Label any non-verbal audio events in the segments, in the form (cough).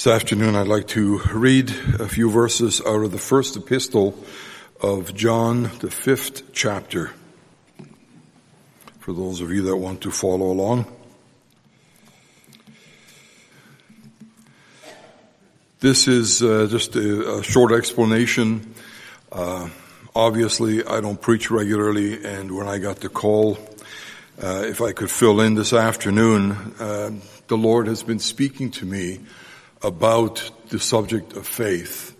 This afternoon, I'd like to read a few verses out of the first epistle of John, the fifth chapter, for those of you that want to follow along. This is uh, just a, a, short explanation. Uh, obviously, I don't preach regularly, and when I got the call, uh, if I could fill in this afternoon, uh, the Lord has been speaking to me about the subject of faith,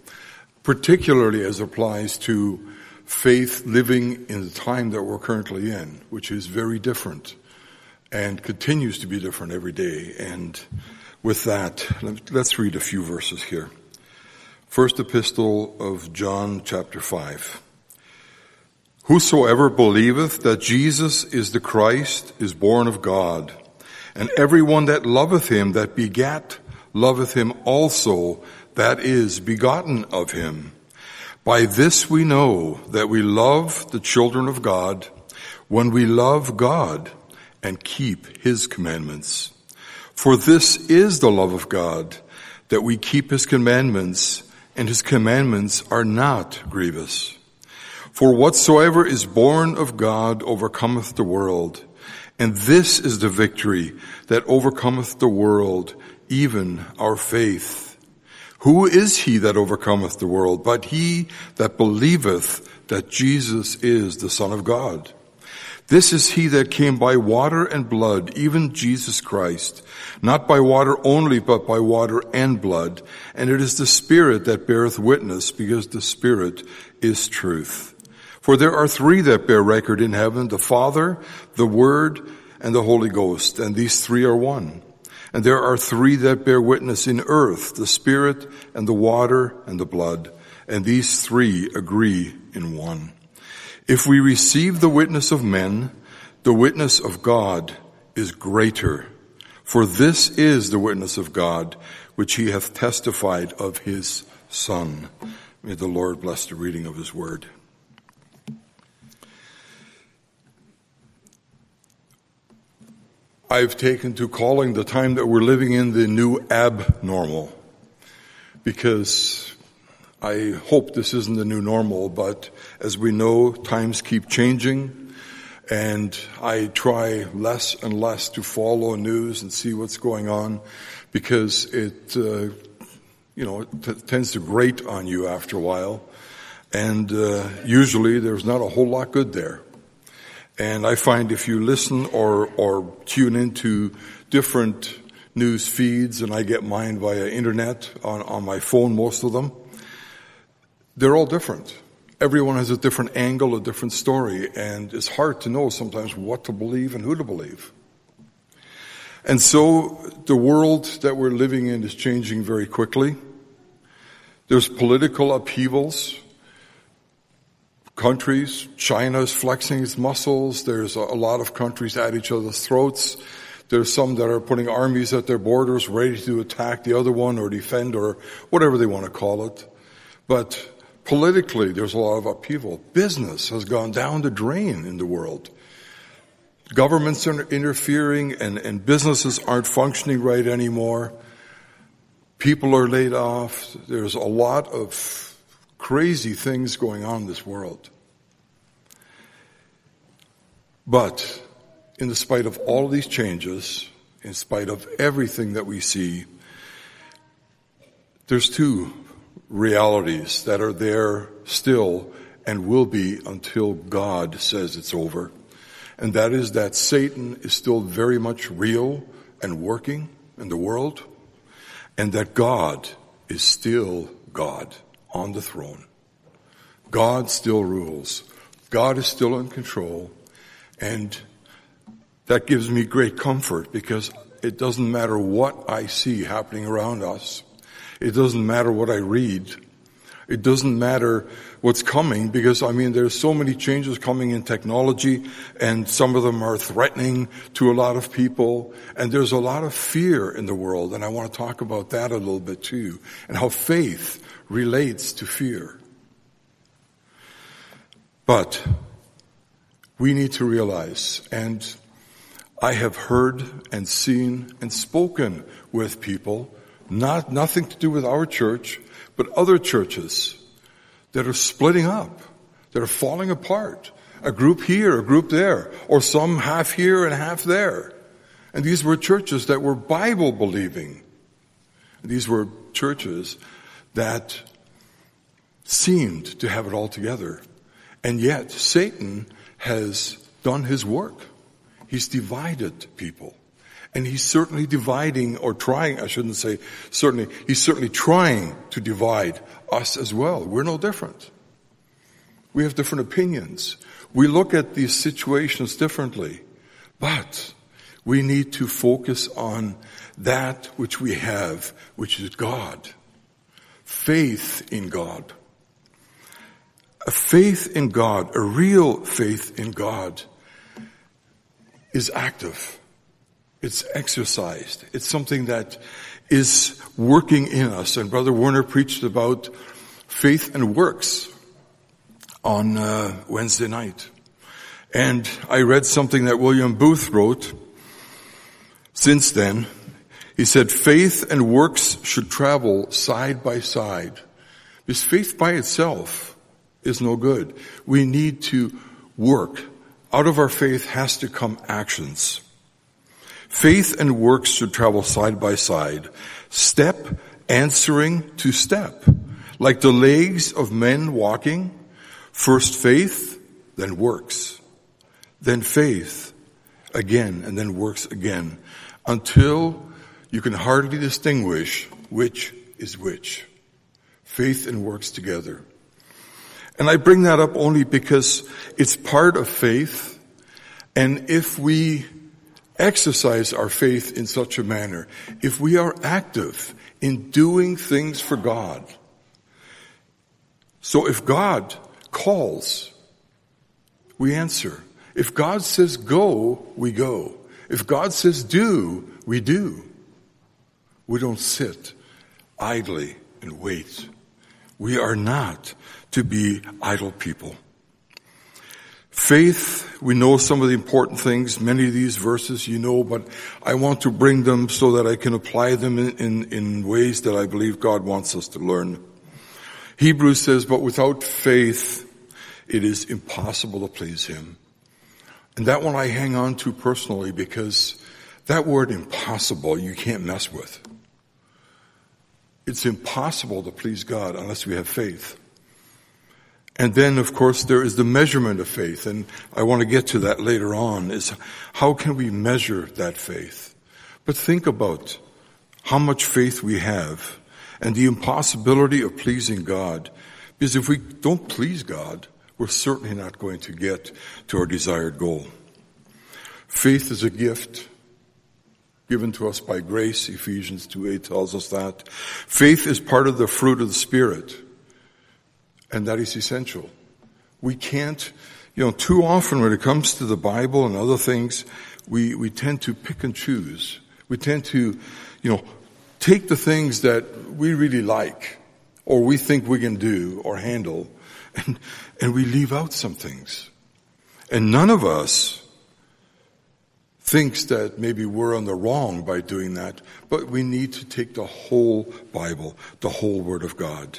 particularly as it applies to faith living in the time that we're currently in, which is very different and continues to be different every day. And with that, let's read a few verses here. First epistle of John chapter 5. Whosoever believeth that Jesus is the Christ is born of God, and everyone that loveth him that begat loveth him also that is begotten of him. By this we know that we love the children of God when we love God and keep his commandments. For this is the love of God, that we keep his commandments, and his commandments are not grievous. For whatsoever is born of God overcometh the world, and this is the victory that overcometh the world, even our faith. Who is he that overcometh the world but he that believeth that Jesus is the Son of God? This is he that came by water and blood, even Jesus Christ, not by water only, but by water and blood. And it is the Spirit that beareth witness, because the Spirit is truth. For there are three that bear record in heaven, the Father, the Word, and the Holy Ghost, and these three are one. And there are three that bear witness in earth, the Spirit and the water and the blood. And these three agree in one. If we receive the witness of men, the witness of God is greater. For this is the witness of God, which he hath testified of his Son. May the Lord bless the reading of his word. I've taken to calling the time that we're living in the new abnormal because I hope this isn't the new normal, but as we know, times keep changing and I try less and less to follow news and see what's going on because it, uh, you know, it t- tends to grate on you after a while. And uh, usually there's not a whole lot good there. And I find if you listen or, or tune into different news feeds, and I get mine via internet on, on my phone, most of them, they're all different. Everyone has a different angle, a different story, and it's hard to know sometimes what to believe and who to believe. And so the world that we're living in is changing very quickly. There's political upheavals countries. China is flexing its muscles. There's a, lot of countries at each other's throats. There's some that are putting armies at their borders ready to attack the other one or defend or whatever they want to call it. But politically, there's a lot of upheaval. Business has gone down the drain in the world. Governments are interfering and, and businesses aren't functioning right anymore. People are laid off. There's a lot of crazy things going on in this world. But in spite of all these changes, in spite of everything that we see, there's two realities that are there still and will be until God says it's over. And that is that Satan is still very much real and working in the world, and that God is still God on the throne. God still rules. God is still in control. And that gives me great comfort because it doesn't matter what I see happening around us. It doesn't matter what I read. It doesn't matter what's coming because I mean there's so many changes coming in technology and some of them are threatening to a lot of people and there's a lot of fear in the world and I want to talk about that a little bit too and how faith relates to fear. But we need to realize, and I have heard and seen and spoken with people not, nothing to do with our church, but other churches that are splitting up, that are falling apart. A group here, a group there, or some half here and half there. And these were churches that were Bible believing. These were churches that seemed to have it all together. And yet Satan has done his work. He's divided people. And he's certainly dividing or trying, I shouldn't say certainly, he's certainly trying to divide us as well. We're no different. We have different opinions. We look at these situations differently. But we need to focus on that which we have, which is God. Faith in God. A faith in God, a real faith in God is active. It's exercised. It's something that is working in us. And Brother Werner preached about faith and works on uh, Wednesday night. And I read something that William Booth wrote since then. He said faith and works should travel side by side. Because faith by itself is no good. We need to work. Out of our faith has to come actions. Faith and works should travel side by side, step answering to step, like the legs of men walking, first faith, then works, then faith again, and then works again, until you can hardly distinguish which is which. Faith and works together. And I bring that up only because it's part of faith, and if we exercise our faith in such a manner, if we are active in doing things for God, so if God calls, we answer. If God says go, we go. If God says do, we do. We don't sit idly and wait. We are not to be idle people. Faith, we know some of the important things, many of these verses you know, but I want to bring them so that I can apply them in, in, in ways that I believe God wants us to learn. Hebrews says, but without faith, it is impossible to please Him. And that one I hang on to personally because that word impossible you can't mess with. It's impossible to please God unless we have faith. And then, of course, there is the measurement of faith, and I want to get to that later on, is how can we measure that faith? But think about how much faith we have and the impossibility of pleasing God. Because if we don't please God, we're certainly not going to get to our desired goal. Faith is a gift given to us by grace. Ephesians 2 8 tells us that. Faith is part of the fruit of the Spirit. And that is essential. We can't, you know, too often when it comes to the Bible and other things, we, we tend to pick and choose. We tend to, you know, take the things that we really like or we think we can do or handle (laughs) and, and we leave out some things. And none of us thinks that maybe we're on the wrong by doing that, but we need to take the whole Bible, the whole Word of God.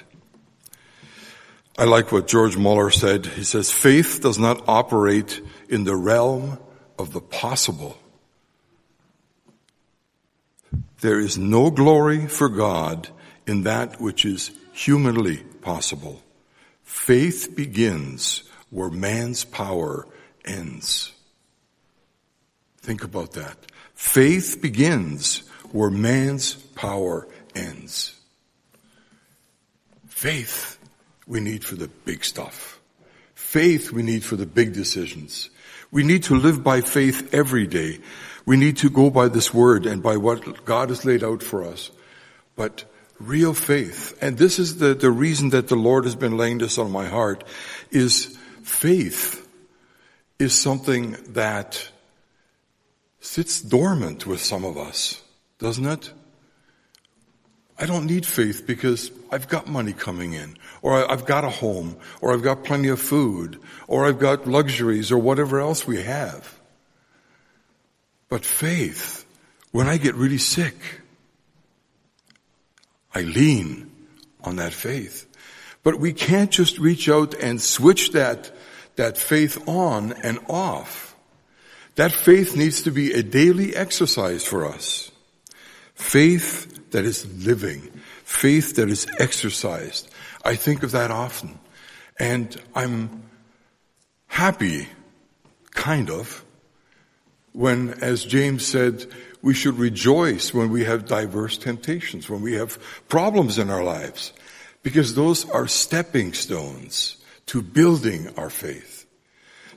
I like what George Muller said. He says, faith does not operate in the realm of the possible. There is no glory for God in that which is humanly possible. Faith begins where man's power ends. Think about that. Faith begins where man's power ends. Faith we need for the big stuff. Faith we need for the big decisions. We need to live by faith every day. We need to go by this word and by what God has laid out for us. But real faith, and this is the, the reason that the Lord has been laying this on my heart, is faith is something that sits dormant with some of us, doesn't it? I don't need faith because I've got money coming in, or I've got a home, or I've got plenty of food, or I've got luxuries, or whatever else we have. But faith, when I get really sick, I lean on that faith. But we can't just reach out and switch that, that faith on and off. That faith needs to be a daily exercise for us. Faith that is living. Faith that is exercised. I think of that often. And I'm happy, kind of, when, as James said, we should rejoice when we have diverse temptations, when we have problems in our lives, because those are stepping stones to building our faith,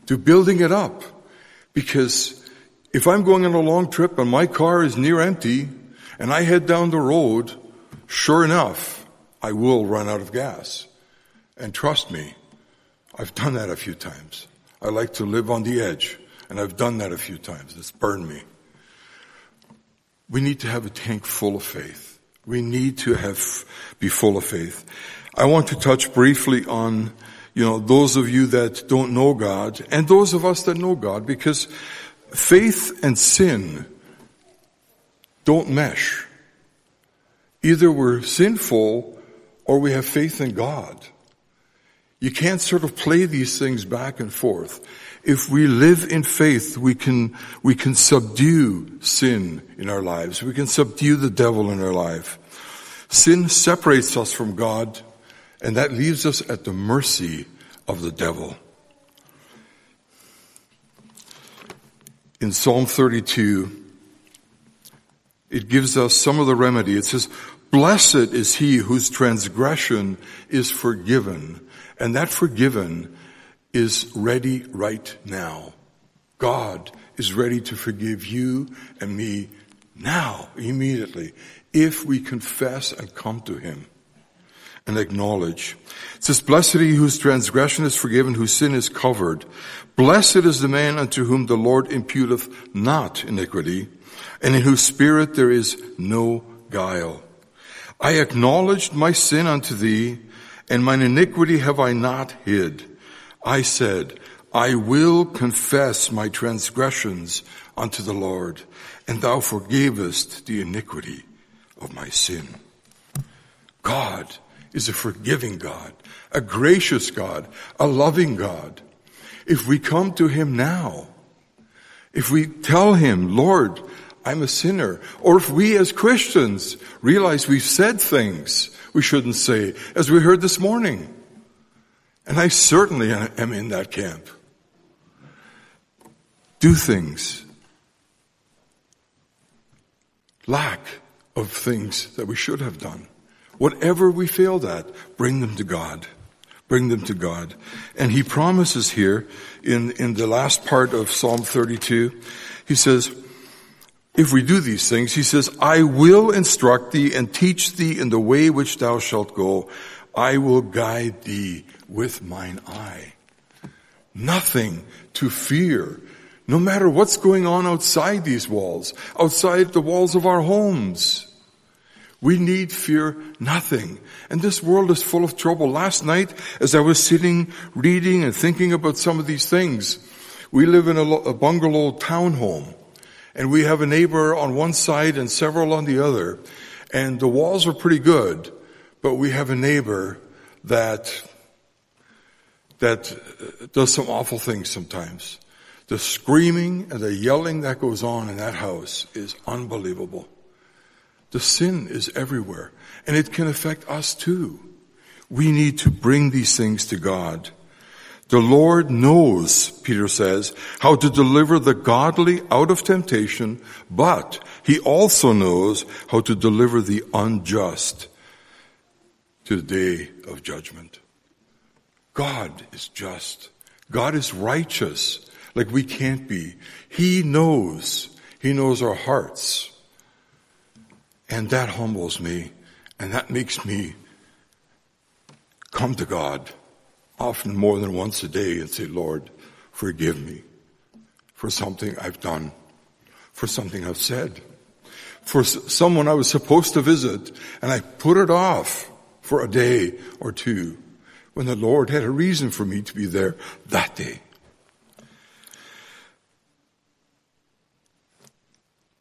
to building it up. Because if I'm going on a long trip and my car is near empty and I head down the road, sure enough, I will run out of gas. And trust me, I've done that a few times. I like to live on the edge, and I've done that a few times. It's burned me. We need to have a tank full of faith. We need to have, be full of faith. I want to touch briefly on, you know, those of you that don't know God and those of us that know God because faith and sin don't mesh. Either we're sinful or we have faith in God. You can't sort of play these things back and forth. If we live in faith, we can, we can subdue sin in our lives. We can subdue the devil in our life. Sin separates us from God, and that leaves us at the mercy of the devil. In Psalm 32, it gives us some of the remedy. It says, Blessed is he whose transgression is forgiven and that forgiven is ready right now. God is ready to forgive you and me now, immediately, if we confess and come to Him and acknowledge. It says, Blessed he whose transgression is forgiven, whose sin is covered. Blessed is the man unto whom the Lord imputeth not iniquity, and in whose spirit there is no guile. I acknowledged my sin unto thee, and mine iniquity have I not hid. I said, I will confess my transgressions unto the Lord, and thou forgavest the iniquity of my sin. God is a forgiving God, a gracious God, a loving God. If we come to Him now, if we tell Him, Lord, I'm a sinner, or if we as Christians realize we've said things we shouldn't say, as we heard this morning. And I certainly am in that camp. Do things. Lack of things that we should have done. Whatever we failed at, bring them to God. Bring them to God. And he promises here in, in the last part of Psalm 32, he says, if we do these things, he says, I will instruct thee and teach thee in the way which thou shalt go. I will guide thee with mine eye. Nothing to fear, no matter what's going on outside these walls, outside the walls of our homes. We need fear nothing. And this world is full of trouble. Last night, as I was sitting, reading and thinking about some of these things, we live in a, bungalow townhome and we have a neighbor on one side and several on the other, and the walls are pretty good, but we have a neighbor that that does some awful things sometimes. The screaming and the yelling that goes on in that house is unbelievable. The sin is everywhere, and it can affect us too. We need to bring these things to God. The Lord knows, Peter says, how to deliver the godly out of temptation, but he also knows how to deliver the unjust to the day of judgment. God is just. God is righteous, like we can't be. He knows. He knows our hearts. And that humbles me, and that makes me come to God often more than once a day and say, Lord, forgive me for something I've done, for something I've said, for someone I was supposed to visit and I put it off for a day or two when the Lord had a reason for me to be there that day.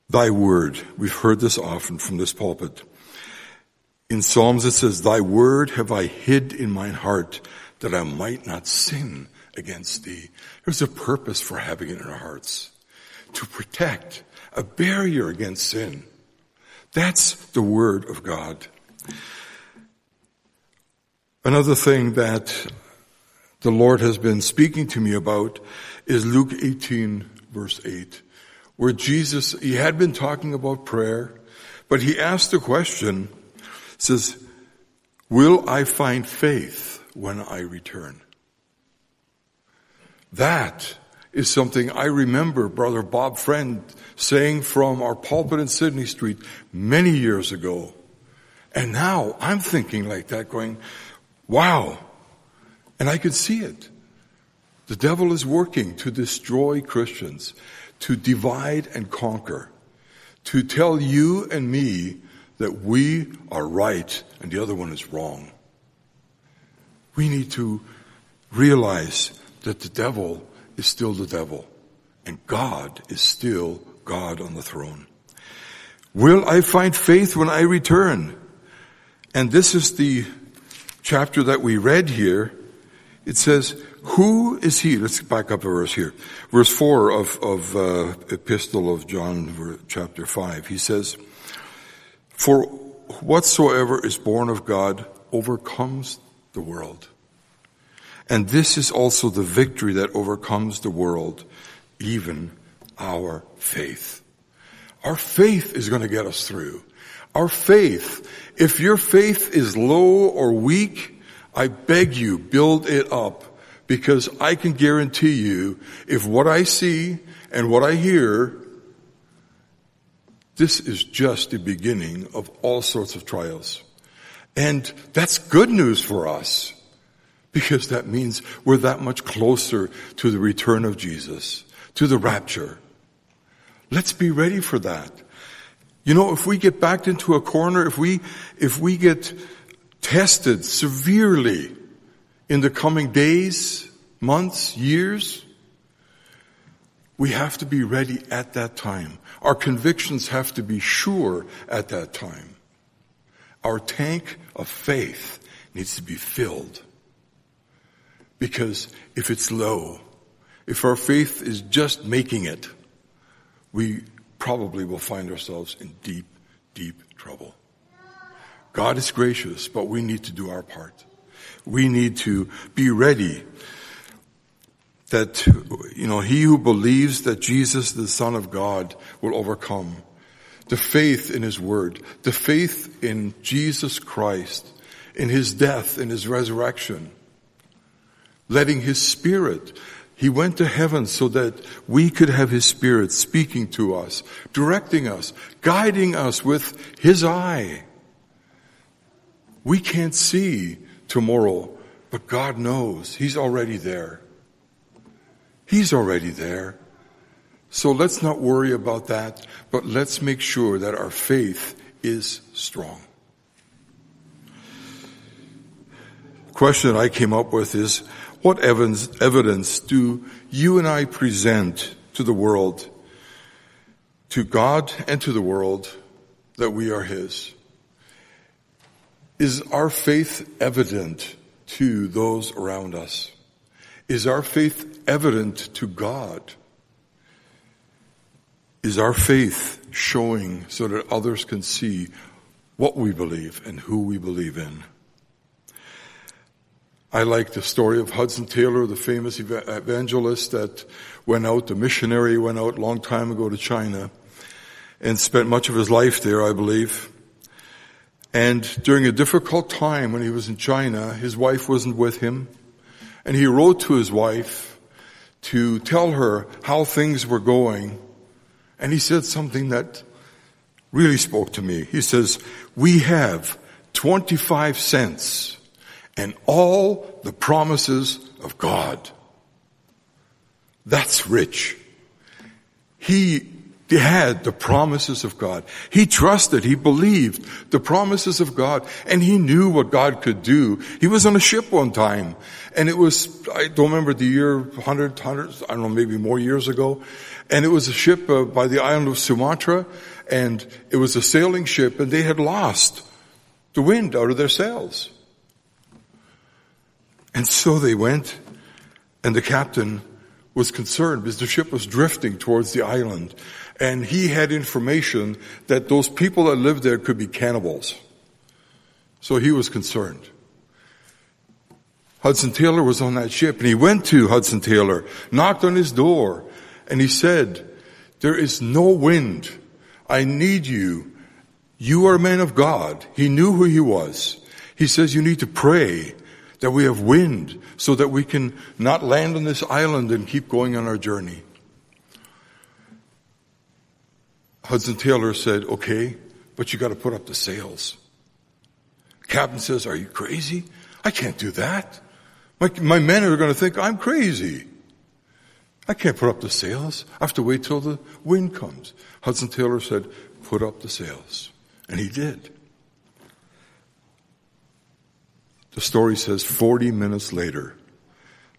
Thy word, we've heard this often from this pulpit. In Psalms it says, Thy word have I hid in mine heart that I might not sin against thee. There's a purpose for having it in our hearts. To protect, a barrier against sin. That's the word of God. Another thing that the Lord has been speaking to me about is Luke 18 verse 8, where Jesus, he had been talking about prayer, but he asked the question, says, will I find faith when I return? That is something I remember Brother Bob Friend saying from our pulpit in Sydney Street many years ago. And now I'm thinking like that going, wow. And I could see it. The devil is working to destroy Christians, to divide and conquer, to tell you and me that we are right and the other one is wrong. We need to realize that the devil is still the devil and God is still God on the throne. Will I find faith when I return? And this is the chapter that we read here. It says, who is he? Let's back up a verse here. Verse 4 of, of uh, Epistle of John, chapter 5. He says, For whatsoever is born of God overcomes the world. And this is also the victory that overcomes the world, even our faith. Our faith is going to get us through. Our faith, if your faith is low or weak, I beg you, build it up because I can guarantee you if what I see and what I hear, this is just the beginning of all sorts of trials. And that's good news for us because that means we're that much closer to the return of Jesus, to the rapture. Let's be ready for that. You know, if we get backed into a corner, if we, if we get tested severely in the coming days, months, years, we have to be ready at that time. Our convictions have to be sure at that time. Our tank of faith needs to be filled. Because if it's low, if our faith is just making it, we probably will find ourselves in deep, deep trouble. God is gracious, but we need to do our part. We need to be ready that, you know, he who believes that Jesus, the Son of God, will overcome. The faith in his word, the faith in Jesus Christ, in his death, in his resurrection, letting his spirit he went to heaven so that we could have His Spirit speaking to us, directing us, guiding us with His eye. We can't see tomorrow, but God knows. He's already there. He's already there. So let's not worry about that, but let's make sure that our faith is strong. The question I came up with is, what evidence, evidence do you and I present to the world, to God and to the world, that we are His? Is our faith evident to those around us? Is our faith evident to God? Is our faith showing so that others can see what we believe and who we believe in? I like the story of Hudson Taylor, the famous evangelist that went out, the missionary went out a long time ago to China and spent much of his life there, I believe. And during a difficult time when he was in China, his wife wasn't with him. And he wrote to his wife to tell her how things were going. And he said something that really spoke to me. He says, we have 25 cents and all the promises of God. That's rich. He had the promises of God. He trusted, he believed the promises of God, and he knew what God could do. He was on a ship one time, and it was, I don't remember the year, hundred, hundreds, I don't know, maybe more years ago, and it was a ship uh, by the island of Sumatra, and it was a sailing ship, and they had lost the wind out of their sails. And so they went, and the captain was concerned because the ship was drifting towards the island. And he had information that those people that lived there could be cannibals. So he was concerned. Hudson Taylor was on that ship and he went to Hudson Taylor, knocked on his door, and he said, there is no wind. I need you. You are a man of God. He knew who he was. He says you need to pray that we have wind so that we can not land on this island and keep going on our journey. Hudson Taylor said, okay, but you got to put up the sails. Captain says, are you crazy? I can't do that. My, my men are going to think I'm crazy. I can't put up the sails. I have to wait till the wind comes. Hudson Taylor said, put up the sails. And he did. The story says 40 minutes later,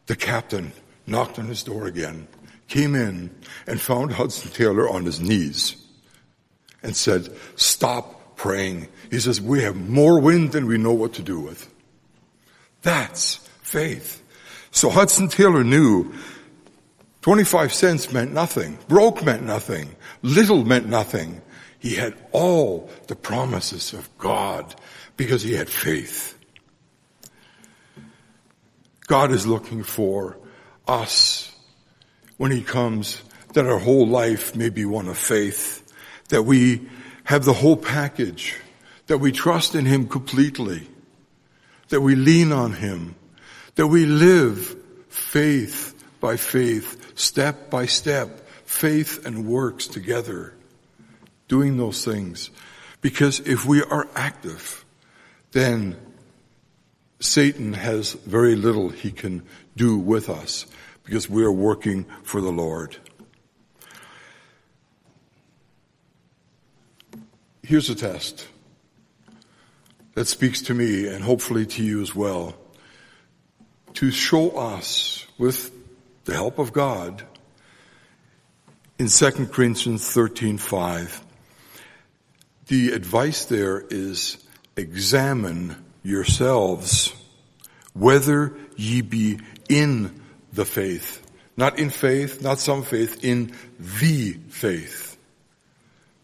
the captain knocked on his door again, came in and found Hudson Taylor on his knees and said, stop praying. He says, we have more wind than we know what to do with. That's faith. So Hudson Taylor knew 25 cents meant nothing. Broke meant nothing. Little meant nothing. He had all the promises of God because he had faith. God is looking for us when He comes that our whole life may be one of faith, that we have the whole package, that we trust in Him completely, that we lean on Him, that we live faith by faith, step by step, faith and works together, doing those things. Because if we are active, then Satan has very little he can do with us because we are working for the Lord. Here's a test that speaks to me and hopefully to you as well. To show us with the help of God in 2 Corinthians 13, 5, the advice there is examine yourselves whether ye be in the faith. Not in faith, not some faith, in the faith.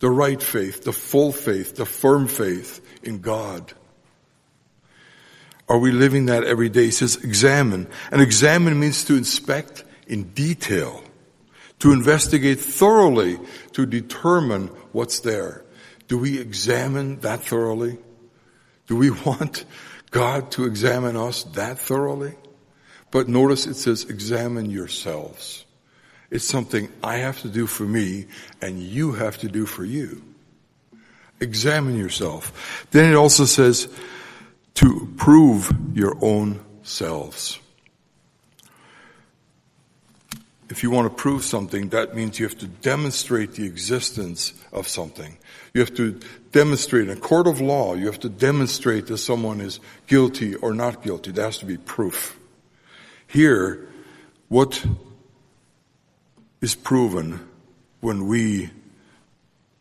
The right faith, the full faith, the firm faith in God. Are we living that every day? He says examine. And examine means to inspect in detail, to investigate thoroughly, to determine what's there. Do we examine that thoroughly? Do we (laughs) want God to examine us that thoroughly? But notice it says examine yourselves. It's something I have to do for me and you have to do for you. Examine yourself. Then it also says to prove your own selves. If you want to prove something, that means you have to demonstrate the existence of something. You have to demonstrate in a court of law, you have to demonstrate that someone is guilty or not guilty. There has to be proof. Here, what is proven when we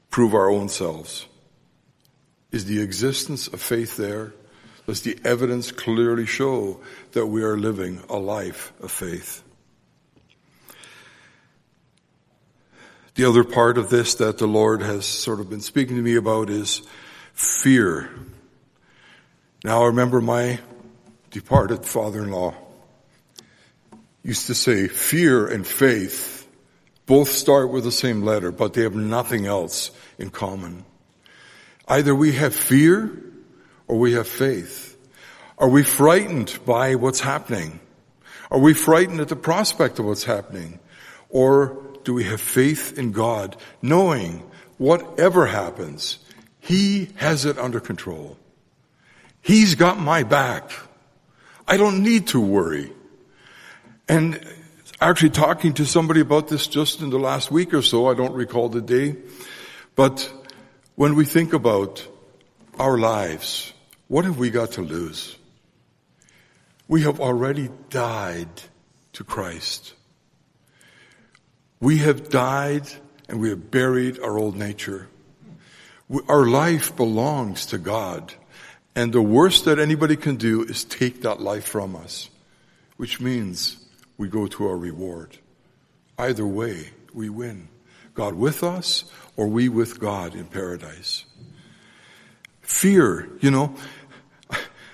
prove our own selves? Is the existence of faith there? Does the evidence clearly show that we are living a life of faith? The other part of this that the Lord has sort of been speaking to me about is fear. Now I remember my departed father-in-law used to say fear and faith both start with the same letter, but they have nothing else in common. Either we have fear or we have faith. Are we frightened by what's happening? Are we frightened at the prospect of what's happening? Or do we have faith in God, knowing whatever happens, He has it under control. He's got my back. I don't need to worry. And actually talking to somebody about this just in the last week or so, I don't recall the day, but when we think about our lives, what have we got to lose? We have already died to Christ. We have died and we have buried our old nature. Our life belongs to God. And the worst that anybody can do is take that life from us, which means we go to our reward. Either way, we win. God with us or we with God in paradise. Fear, you know,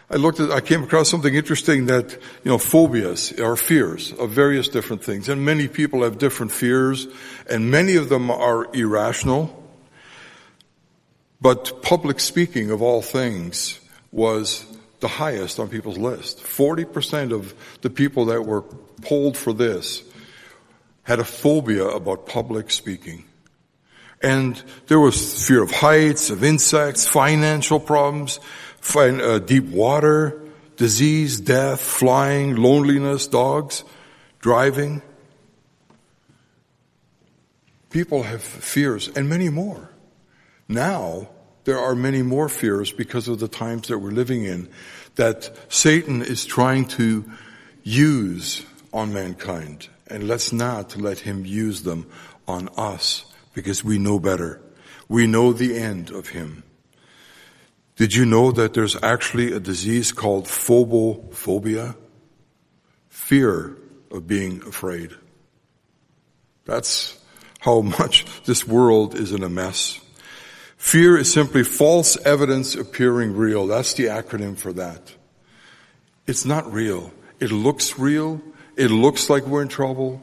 I looked at, I came across something interesting that, you know, phobias are fears of various different things. And many people have different fears and many of them are irrational. But public speaking of all things was the highest on people's list. 40% of the people that were polled for this had a phobia about public speaking. And there was fear of heights, of insects, financial problems, find, uh, deep water, disease, death, flying, loneliness, dogs, driving. People have fears and many more. Now, there are many more fears because of the times that we're living in that Satan is trying to use on mankind. And let's not let him use them on us because we know better. We know the end of him. Did you know that there's actually a disease called phobophobia? Fear of being afraid. That's how much this world is in a mess. Fear is simply false evidence appearing real. That's the acronym for that. It's not real. It looks real. It looks like we're in trouble.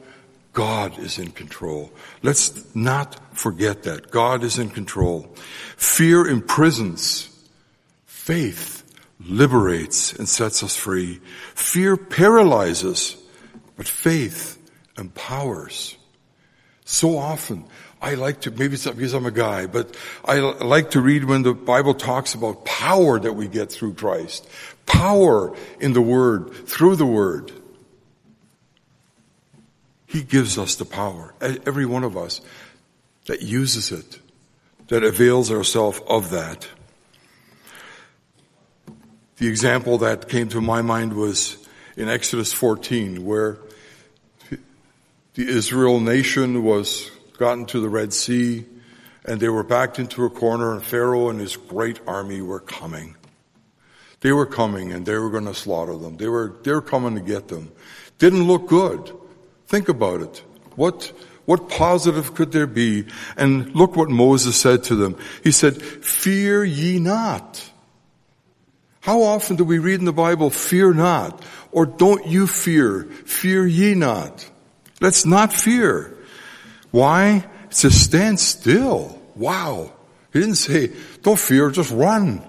God is in control. Let's not forget that. God is in control. Fear imprisons. Faith liberates and sets us free. Fear paralyzes, but faith empowers. So often, I like to, maybe it's because I'm a guy, but I like to read when the Bible talks about power that we get through Christ. Power in the Word, through the Word. He gives us the power, every one of us that uses it, that avails ourselves of that. The example that came to my mind was in Exodus 14 where the Israel nation was gotten to the Red Sea and they were backed into a corner and Pharaoh and his great army were coming. They were coming and they were going to slaughter them. They were, they were coming to get them. Didn't look good. Think about it. What, what positive could there be? And look what Moses said to them. He said, fear ye not. How often do we read in the Bible, fear not? Or don't you fear? Fear ye not. Let's not fear. Why? It says stand still. Wow. He didn't say, don't fear, just run.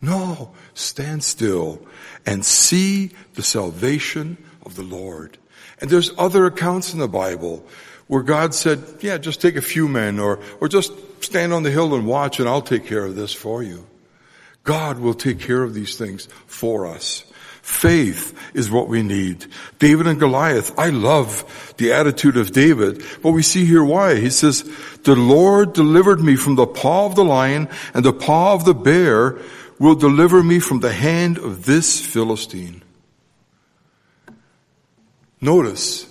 No, stand still and see the salvation of the Lord. And there's other accounts in the Bible where God said, yeah, just take a few men or, or just stand on the hill and watch and I'll take care of this for you. God will take care of these things for us. Faith is what we need. David and Goliath, I love the attitude of David, but we see here why. He says, the Lord delivered me from the paw of the lion and the paw of the bear will deliver me from the hand of this Philistine. Notice,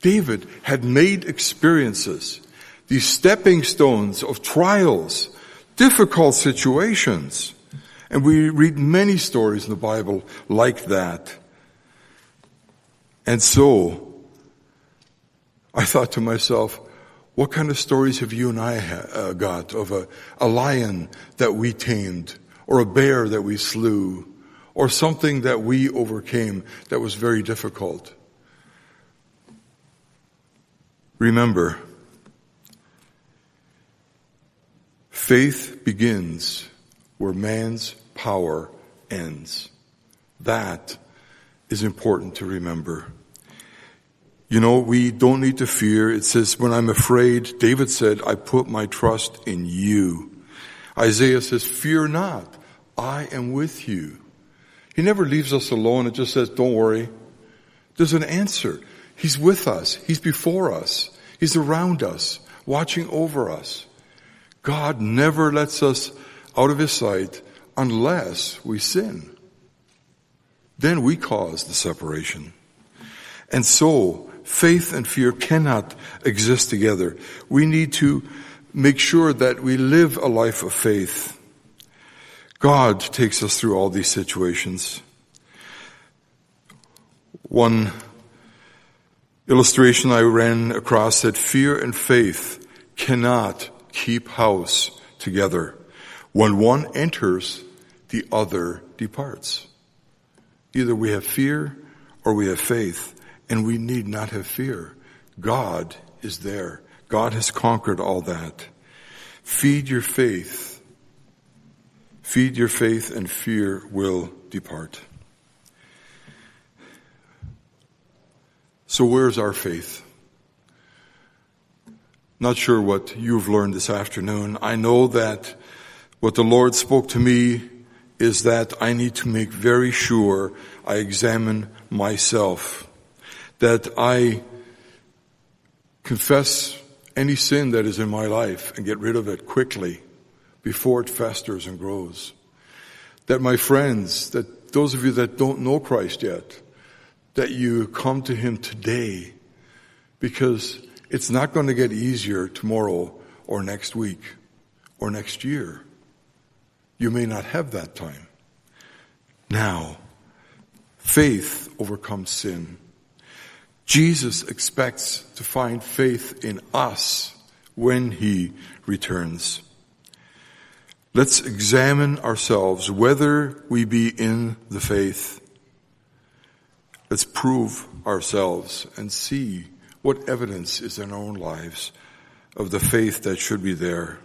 David had made experiences, these stepping stones of trials, difficult situations. And we read many stories in the Bible like that. And so, I thought to myself, what kind of stories have you and I uh, got of a, a lion that we tamed, or a bear that we slew, or something that we overcame that was very difficult? Remember, faith begins where man's power ends. That is important to remember. You know, we don't need to fear. It says, when I'm afraid, David said, I put my trust in you. Isaiah says, fear not. I am with you. He never leaves us alone. It just says, don't worry. There's an answer. He's with us. He's before us. He's around us, watching over us. God never lets us out of his sight unless we sin. Then we cause the separation. And so, faith and fear cannot exist together. We need to make sure that we live a life of faith. God takes us through all these situations. One illustration I ran across said fear and faith cannot keep house together. When one enters, the other departs. Either we have fear or we have faith, and we need not have fear. God is there. God has conquered all that. Feed your faith. Feed your faith and fear will depart. So where's our faith? Not sure what you've learned this afternoon. I know that what the Lord spoke to me is that I need to make very sure I examine myself, that I confess any sin that is in my life and get rid of it quickly before it festers and grows. That my friends, that those of you that don't know Christ yet, that you come to Him today because it's not going to get easier tomorrow or next week or next year. You may not have that time. Now, faith overcomes sin. Jesus expects to find faith in us when He returns. Let's examine ourselves whether we be in the faith. Let's prove ourselves and see what evidence is in our own lives of the faith that should be there.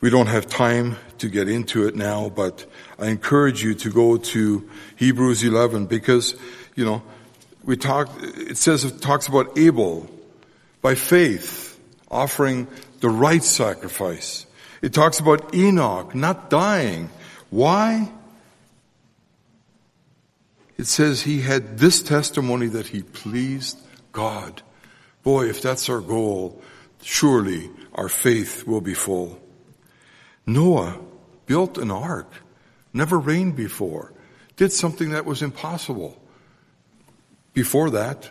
We don't have time to get into it now, but I encourage you to go to Hebrews 11 because, you know, we talk, it says, it talks about Abel by faith offering the right sacrifice. It talks about Enoch not dying. Why? It says he had this testimony that he pleased God. Boy, if that's our goal, surely our faith will be full. Noah built an ark, never rained before, did something that was impossible. Before that,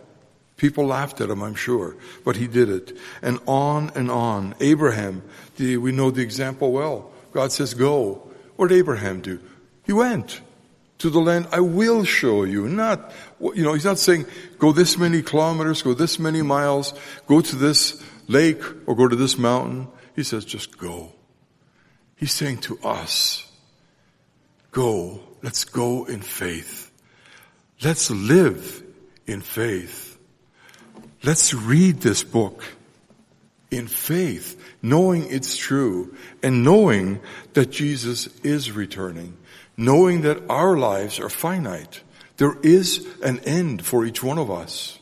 people laughed at him, I'm sure, but he did it. And on and on. Abraham, the, we know the example well. God says, go. What did Abraham do? He went to the land I will show you. Not, you know, he's not saying go this many kilometers, go this many miles, go to this lake or go to this mountain. He says just go. He's saying to us, go, let's go in faith. Let's live in faith. Let's read this book in faith, knowing it's true and knowing that Jesus is returning, knowing that our lives are finite. There is an end for each one of us.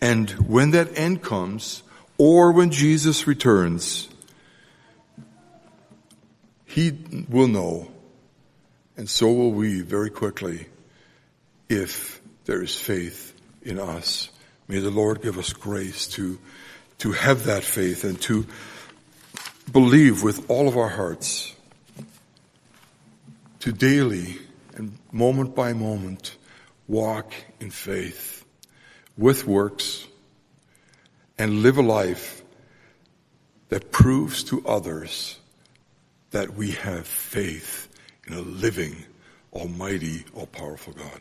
And when that end comes, or when Jesus returns, he will know, and so will we very quickly, if there is faith in us. May the Lord give us grace to, to have that faith and to believe with all of our hearts, to daily and moment by moment walk in faith with works and live a life that proves to others that we have faith in a living, almighty, all powerful God.